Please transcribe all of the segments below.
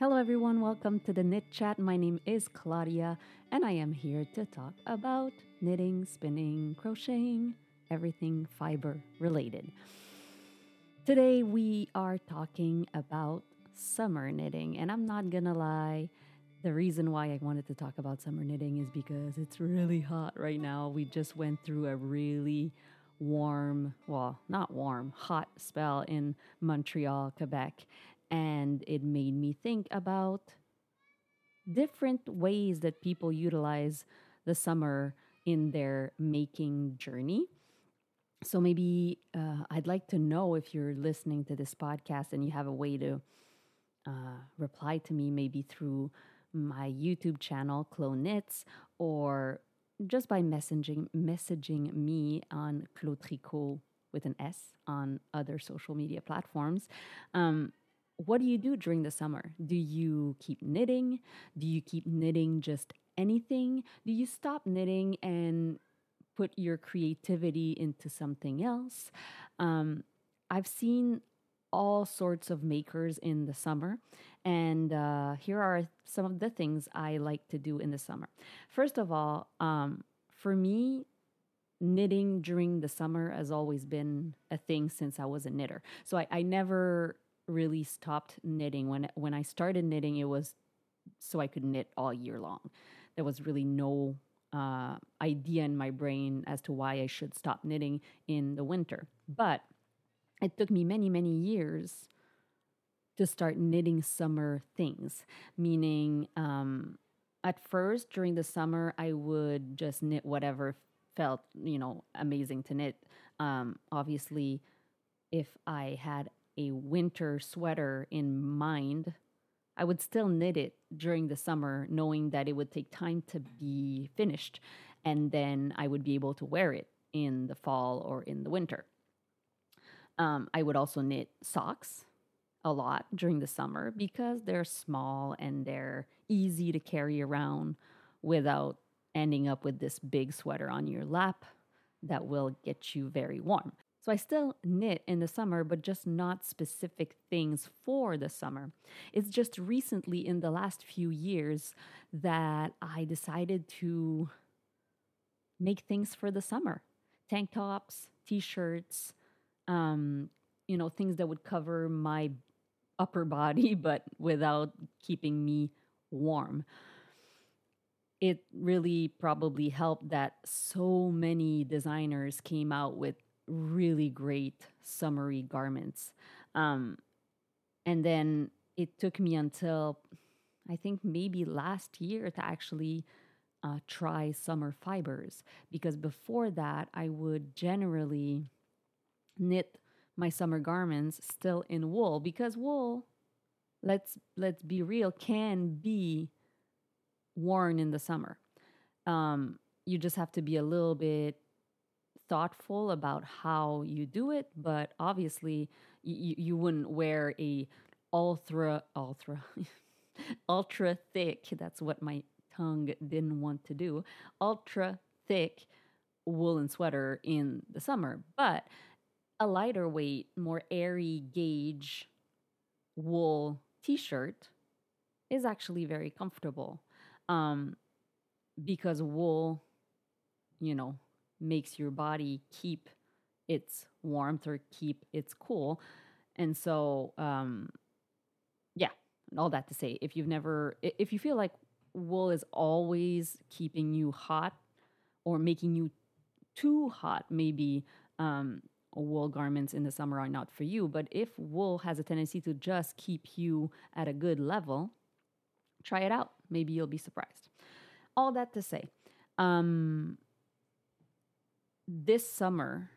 Hello, everyone. Welcome to the Knit Chat. My name is Claudia, and I am here to talk about knitting, spinning, crocheting, everything fiber related. Today, we are talking about summer knitting, and I'm not gonna lie. The reason why I wanted to talk about summer knitting is because it's really hot right now. We just went through a really warm, well, not warm, hot spell in Montreal, Quebec and it made me think about different ways that people utilize the summer in their making journey. So maybe uh, I'd like to know if you're listening to this podcast and you have a way to uh, reply to me, maybe through my YouTube channel, Clo Knits, or just by messaging messaging me on Clo Tricot with an S on other social media platforms. Um, what do you do during the summer? Do you keep knitting? Do you keep knitting just anything? Do you stop knitting and put your creativity into something else? Um, I've seen all sorts of makers in the summer, and uh, here are some of the things I like to do in the summer. First of all, um, for me, knitting during the summer has always been a thing since I was a knitter. So I, I never really stopped knitting. When when I started knitting, it was so I could knit all year long. There was really no uh, idea in my brain as to why I should stop knitting in the winter. But it took me many, many years to start knitting summer things, meaning um, at first during the summer, I would just knit whatever felt, you know, amazing to knit. Um, obviously, if I had a winter sweater in mind, I would still knit it during the summer, knowing that it would take time to be finished. And then I would be able to wear it in the fall or in the winter. Um, I would also knit socks a lot during the summer because they're small and they're easy to carry around without ending up with this big sweater on your lap that will get you very warm. So I still knit in the summer, but just not specific things for the summer. It's just recently in the last few years that I decided to make things for the summer tank tops, t shirts, um, you know, things that would cover my upper body, but without keeping me warm. It really probably helped that so many designers came out with really great summery garments. Um, and then it took me until I think maybe last year to actually uh, try summer fibers. Because before that I would generally knit my summer garments still in wool. Because wool let's let's be real can be worn in the summer. Um, you just have to be a little bit thoughtful about how you do it, but obviously you, you wouldn't wear a ultra ultra ultra thick. That's what my tongue didn't want to do. Ultra thick woolen sweater in the summer, but a lighter weight, more airy gauge wool t-shirt is actually very comfortable um, because wool, you know, makes your body keep its warmth or keep its cool. And so, um, yeah, all that to say, if you've never, if you feel like wool is always keeping you hot or making you too hot, maybe um, wool garments in the summer are not for you. But if wool has a tendency to just keep you at a good level, try it out. Maybe you'll be surprised. All that to say, um, this summer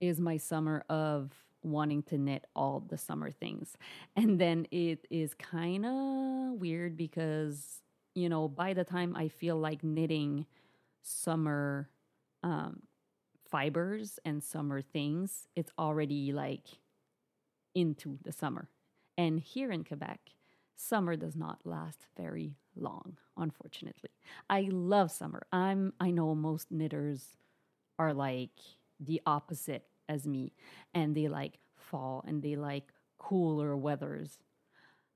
is my summer of wanting to knit all the summer things. And then it is kind of weird because, you know, by the time I feel like knitting summer um, fibers and summer things, it's already like into the summer. And here in Quebec, summer does not last very long, unfortunately. I love summer. I'm I know most knitters are like the opposite as me and they like fall and they like cooler weathers.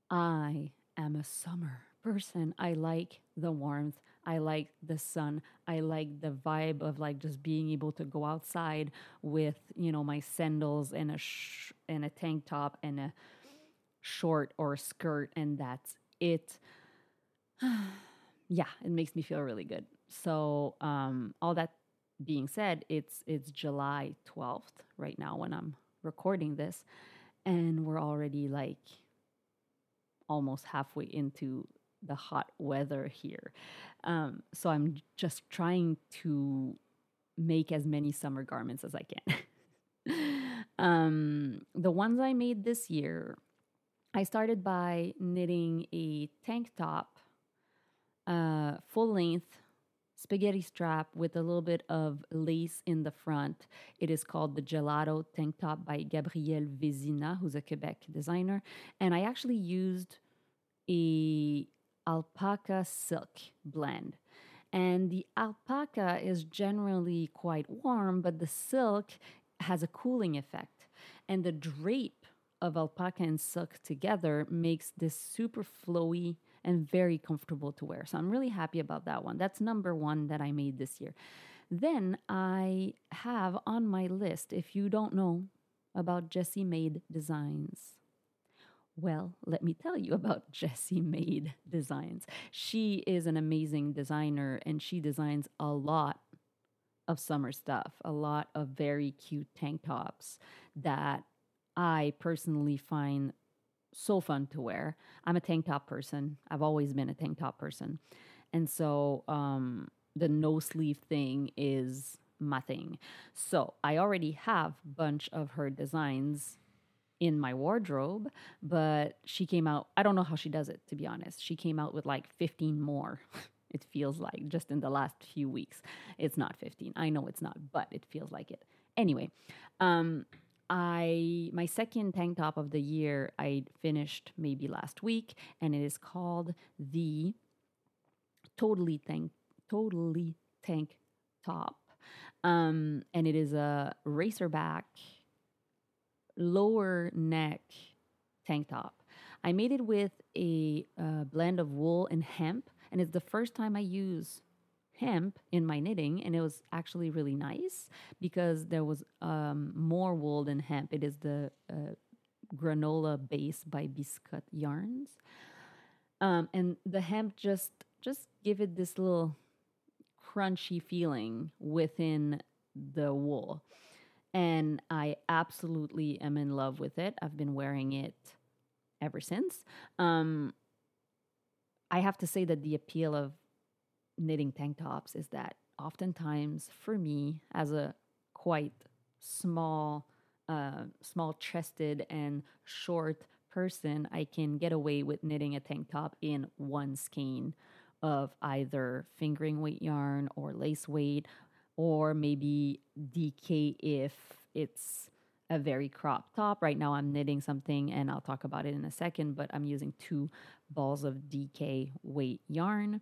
I am a summer person. I like the warmth. I like the sun. I like the vibe of like just being able to go outside with, you know, my sandals and a sh- and a tank top and a short or skirt and that's it. yeah, it makes me feel really good. So, um all that being said, it's it's July 12th right now when I'm recording this and we're already like almost halfway into the hot weather here. Um, so I'm just trying to make as many summer garments as I can. um, the ones I made this year, I started by knitting a tank top, uh, full length spaghetti strap with a little bit of lace in the front. It is called the Gelato tank top by Gabrielle Vézina, who's a Quebec designer. And I actually used a alpaca silk blend. And the alpaca is generally quite warm, but the silk has a cooling effect. And the drape of alpaca and silk together makes this super flowy and very comfortable to wear. So I'm really happy about that one. That's number one that I made this year. Then I have on my list, if you don't know about Jessie Maed Designs, well, let me tell you about Jessie Maed Designs. She is an amazing designer and she designs a lot of summer stuff, a lot of very cute tank tops that I personally find so fun to wear. I'm a tank top person. I've always been a tank top person. And so um, the no sleeve thing is my thing. So I already have a bunch of her designs in my wardrobe, but she came out, I don't know how she does it, to be honest. She came out with like 15 more. it feels like just in the last few weeks. It's not 15. I know it's not, but it feels like it. Anyway, um, I my second tank top of the year I finished maybe last week, and it is called the Totally Tank Totally Tank Top, um, and it is a racerback lower neck tank top. I made it with a uh, blend of wool and hemp, and it's the first time I use hemp in my knitting, and it was actually really nice because there was um, more wool than hemp. It is the uh, granola base by Biscotte Yarns, um, and the hemp just just give it this little crunchy feeling within the wool and I absolutely am in love with it. I've been wearing it ever since. Um, I have to say that the appeal of knitting tank tops is that oftentimes for me, as a quite small, uh, small chested and short person, I can get away with knitting a tank top in one skein of either fingering weight yarn or lace weight or maybe DK if it's a very cropped top. Right now, I'm knitting something and I'll talk about it in a second, but I'm using two balls of DK weight yarn.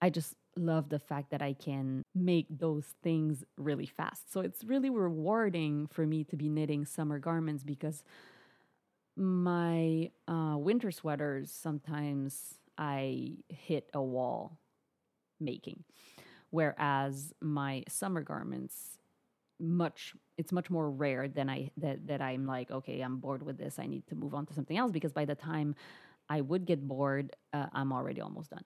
I just love the fact that I can make those things really fast. So it's really rewarding for me to be knitting summer garments because my uh, winter sweaters sometimes I hit a wall making whereas my summer garments much it's much more rare than I that that I'm like okay I'm bored with this I need to move on to something else because by the time I would get bored uh, I'm already almost done.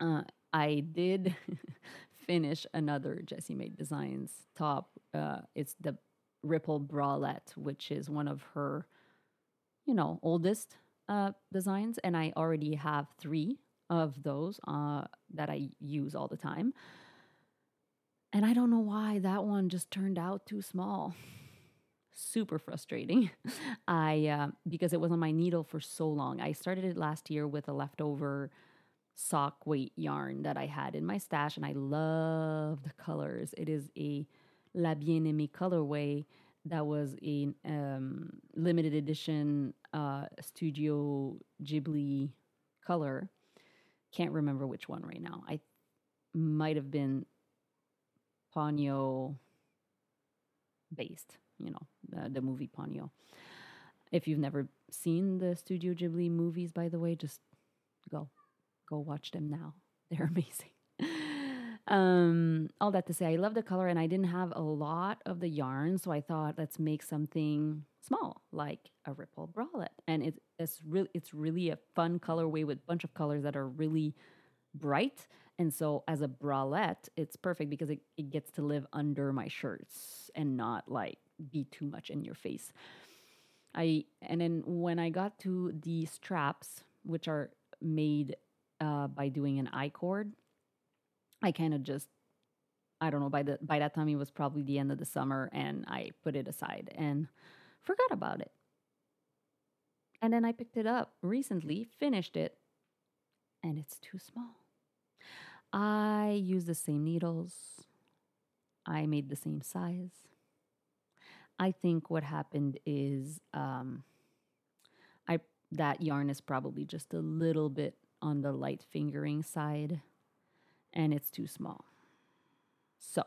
Uh, I did finish another Jessie Maed Designs top. Uh, it's the Ripple Bralette, which is one of her, you know, oldest uh, designs, and I already have three of those uh, that I use all the time. And I don't know why that one just turned out too small. Super frustrating. I uh, because it was on my needle for so long. I started it last year with a leftover sock weight yarn that I had in my stash, and I love the colors. It is a La Bien-Aimée colorway that was a um, limited edition uh, Studio Ghibli color can't remember which one right now. I might have been Ponyo based, you know, the, the movie Ponyo. If you've never seen the Studio Ghibli movies, by the way, just go, go watch them now. They're amazing. um, all that to say, I love the color, and I didn't have a lot of the yarn, so I thought let's make something small, like a ripple bralette. And it, it's really it's really a fun colorway with a bunch of colors that are really bright. And so as a bralette, it's perfect because it, it gets to live under my shirts and not like be too much in your face. I and then when I got to the straps, which are made uh, by doing an I cord, I kind of just I don't know by the by that time it was probably the end of the summer and I put it aside and forgot about it. And then I picked it up recently, finished it, and it's too small. I use the same needles. I made the same size. I think what happened is um, I that yarn is probably just a little bit on the light fingering side, and it's too small. So,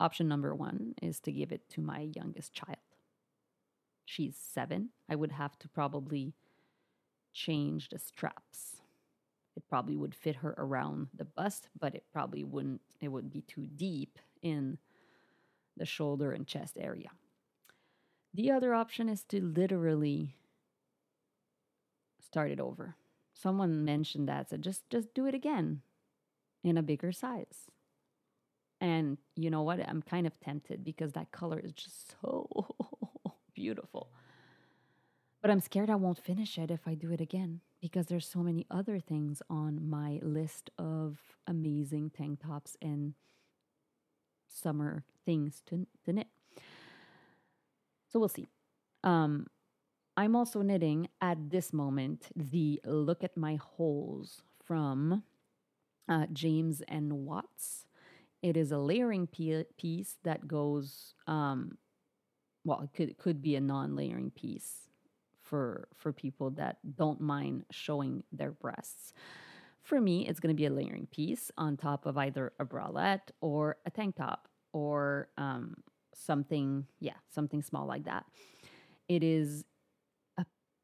option number one is to give it to my youngest child. She's seven. I would have to probably change the straps. It probably would fit her around the bust, but it probably wouldn't, it would be too deep in the shoulder and chest area. The other option is to literally start it over. Someone mentioned that, so just just do it again in a bigger size. And you know what? I'm kind of tempted because that color is just so beautiful. But I'm scared I won't finish it if I do it again because there's so many other things on my list of amazing tank tops and summer things to, to knit. So we'll see. Um, I'm also knitting at this moment the Look at My Holes from uh, James and Watts. It is a layering piece that goes, um, well, it could, it could be a non layering piece for, for people that don't mind showing their breasts. For me, it's going to be a layering piece on top of either a bralette or a tank top or um, something, yeah, something small like that. It is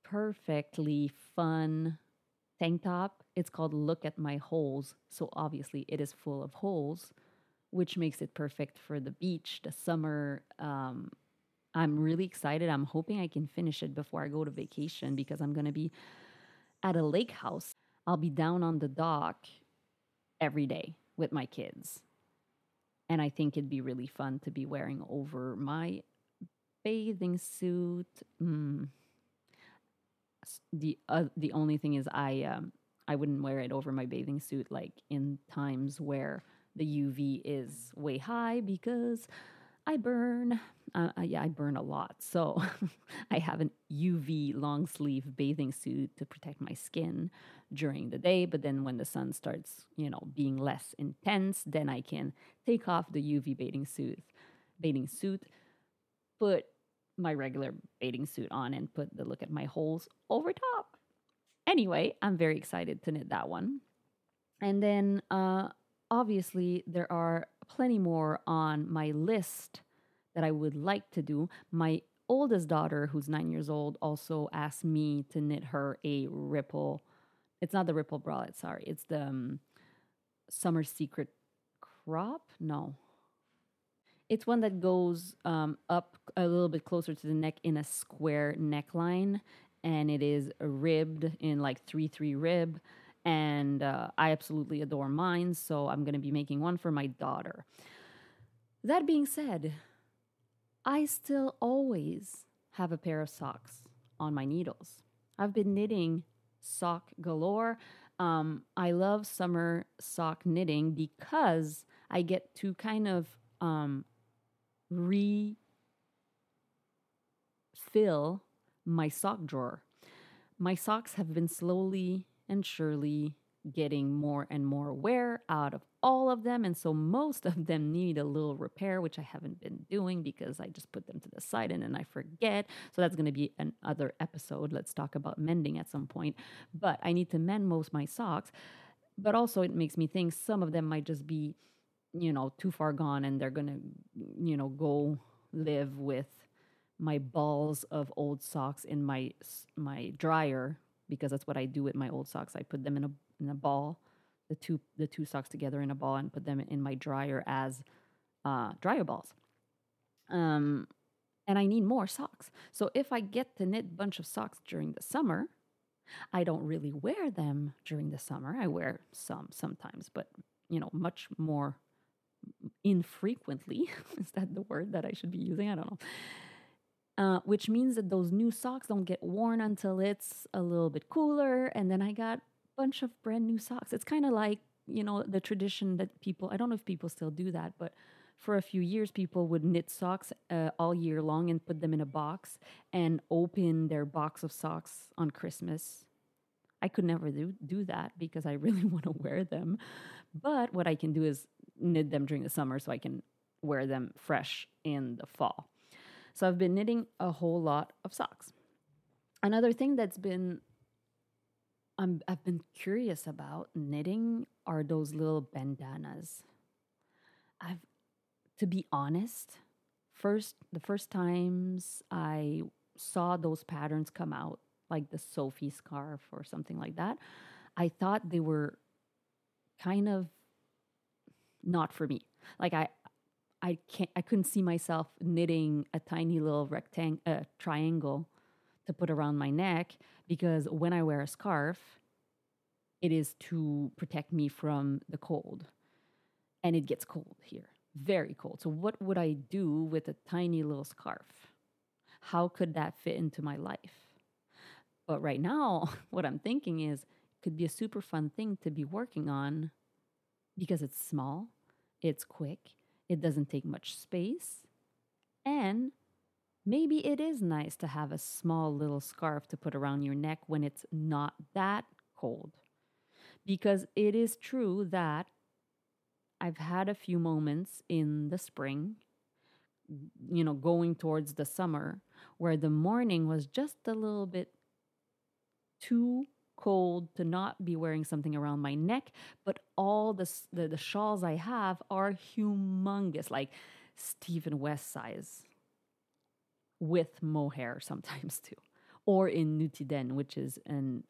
perfectly fun tank top. It's called Look at My Holes. So obviously, it is full of holes, which makes it perfect for the beach, the summer. Um, I'm really excited. I'm hoping I can finish it before I go to vacation because I'm going to be at a lake house. I'll be down on the dock every day with my kids. And I think it'd be really fun to be wearing over my bathing suit. Mm. The uh, the only thing is I um, I wouldn't wear it over my bathing suit like in times where the UV is way high because I burn. Uh, yeah, I burn a lot. So I have an UV long sleeve bathing suit to protect my skin during the day. But then when the sun starts, you know, being less intense, then I can take off the UV bathing suit, bathing suit, put my regular bathing suit on, and put the look at my holes over top. Anyway, I'm very excited to knit that one. And then uh, obviously there are plenty more on my list that I would like to do. My oldest daughter, who's nine years old, also asked me to knit her a ripple. It's not the ripple bralette, sorry. It's the um, summer secret crop. No, it's one that goes um, up a little bit closer to the neck in a square neckline, and it is ribbed in like three three rib. And uh, I absolutely adore mine, so I'm gonna be making one for my daughter. That being said, I still always have a pair of socks on my needles. I've been knitting sock galore. Um, I love summer sock knitting because I get to kind of um, refill my sock drawer. My socks have been slowly and surely getting more and more wear out of all of them. And so most of them need a little repair, which I haven't been doing because I just put them to the side and then I forget. So that's going to be another episode. Let's talk about mending at some point. But I need to mend most my socks. But also, it makes me think some of them might just be, you know, too far gone and they're to, you know, go live with my balls of old socks in my my dryer because that's what I do with my old socks. I put them in a in a ball, the two the two socks together in a ball, and put them in my dryer as uh, dryer balls. Um, and I need more socks. So if I get to knit bunch of socks during the summer, I don't really wear them during the summer. I wear some sometimes, but you know, much more infrequently. Is that the word that I should be using? I don't know. Uh, which means that those new socks don't get worn until it's a little bit cooler, and then I got a bunch of brand new socks. It's kind of like you know the tradition that people. I don't know if people still do that, but for a few years, people would knit socks uh, all year long and put them in a box and open their box of socks on Christmas. I could never do, do that because I really want to wear them. But what I can do is knit them during the summer so I can wear them fresh in the fall. So I've been knitting a whole lot of socks. Another thing that's been I've been curious about knitting are those little bandanas. I've to be honest, first the first times I saw those patterns come out, like the Sophie scarf or something like that, I thought they were kind of not for me. Like I I can't I couldn't see myself knitting a tiny little rectangle uh, triangle to put around my neck because when I wear a scarf, it is to protect me from the cold. And it gets cold here very cold. So, what would I do with a tiny little scarf? How could that fit into my life? But right now, what I'm thinking is could be a super fun thing to be working on because it's small, it's quick, it doesn't take much space, and maybe it is nice to have a small little scarf to put around your neck when it's not that cold. Because it is true that I've had a few moments in the spring, you know, going towards the summer, where the morning was just a little bit too cold to not be wearing something around my neck, but all the, the, the shawls I have are humongous, like Stephen West size, with mohair sometimes too, or in Nutiden, which is an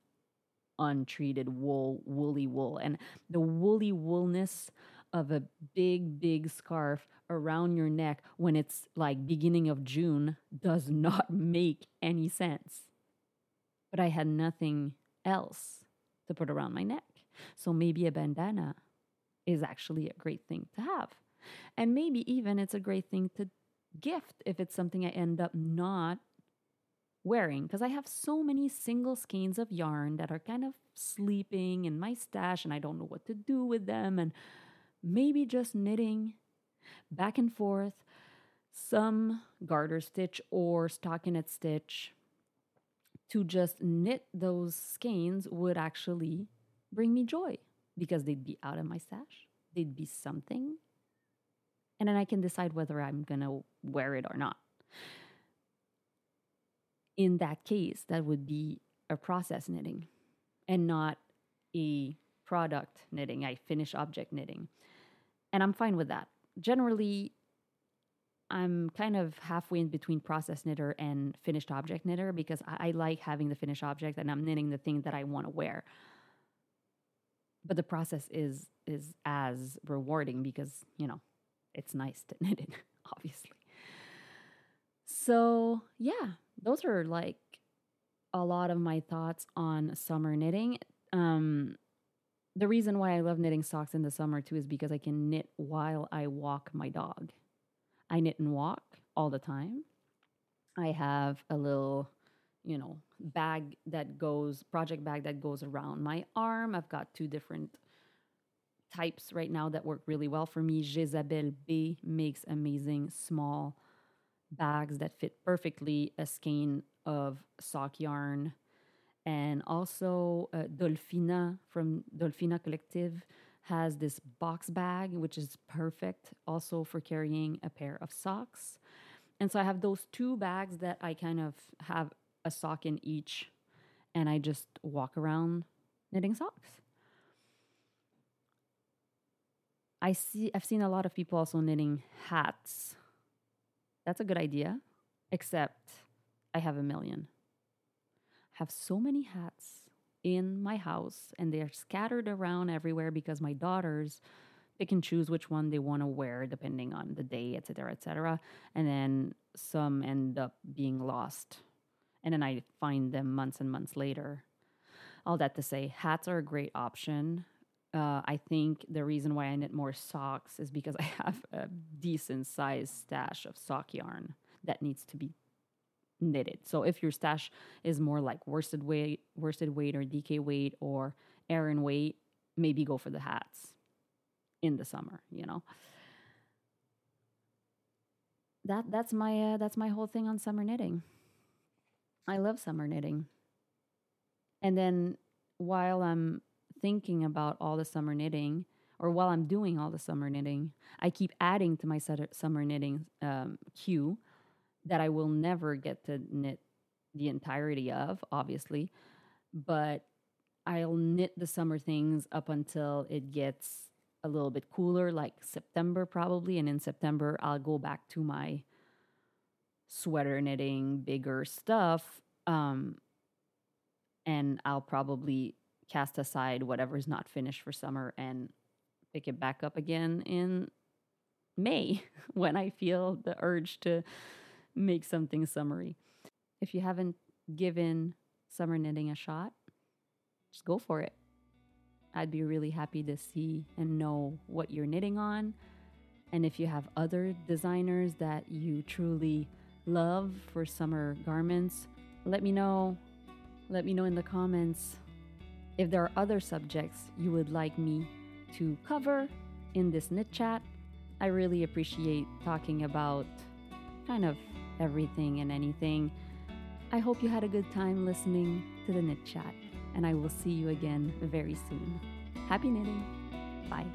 untreated wool, woolly wool. And the woolly woolness of a big, big scarf around your neck when it's like beginning of June does not make any sense. But I had nothing else to put around my neck. So maybe a bandana is actually a great thing to have. And maybe even it's a great thing to gift if it's something I end up not wearing because I have so many single skeins of yarn that are kind of sleeping in my stash and I don't know what to do with them and maybe just knitting back and forth some garter stitch or stockinette stitch to just knit those skeins would actually bring me joy because they'd be out of my stash. They'd be something. And then I can decide whether I'm going to wear it or not. In that case, that would be a process knitting and not a product knitting, I finish object knitting. And I'm fine with that. Generally, I'm kind of halfway in between process knitter and finished object knitter because I, I like having the finished object and I'm knitting the thing that I want to wear. But the process is is as rewarding because, you know, it's nice to knit it, obviously. So, yeah, those are like a lot of my thoughts on summer knitting. Um, the reason why I love knitting socks in the summer too is because I can knit while I walk my dog. I knit and walk all the time. I have a little, you know, bag that goes, project bag that goes around my arm. I've got two different types right now that work really well for me. Jezabel B makes amazing small bags that fit perfectly a skein of sock yarn and also uh, Dolfina from Dolphina Collective has this box bag, which is perfect also for carrying a pair of socks. And so I have those two bags that I kind of have a sock in each, and I just walk around knitting socks. I see I've seen a lot of people also knitting hats. That's a good idea except I have a million. I have so many hats in my house and they're scattered around everywhere because my daughters they can choose which one they want to wear depending on the day etc etc and then some end up being lost. And then i find them months and months later. All that to say hats are a great option. Uh, i think the reason why i knit more socks is because i have a decent sized stash of sock yarn that needs to be knitted so if your stash is more like worsted weight worsted weight or DK weight or Aran weight maybe go for the hats in the summer, you know. That that's my uh, that's my whole thing on summer knitting. I love summer knitting. And then while I'm thinking about all the summer knitting, or while I'm doing all the summer knitting, I keep adding to my summer knitting um, queue that I will never get to knit the entirety of, obviously, but I'll knit the summer things up until it gets a little bit cooler, like September probably. And in September, I'll go back to my sweater knitting, bigger stuff. Um, and I'll probably cast aside whatever's not finished for summer and pick it back up again in May when I feel the urge to make something summery. If you haven't given summer knitting a shot, just go for it. I'd be really happy to see and know what you're knitting on. And if you have other designers that you truly love for summer garments, let me know. Let me know in the comments if there are other subjects you would like me to cover in this knit chat. I really appreciate talking about kind of everything and anything. I hope you had a good time listening to the knit chat and I will see you again very soon. Happy knitting. Bye.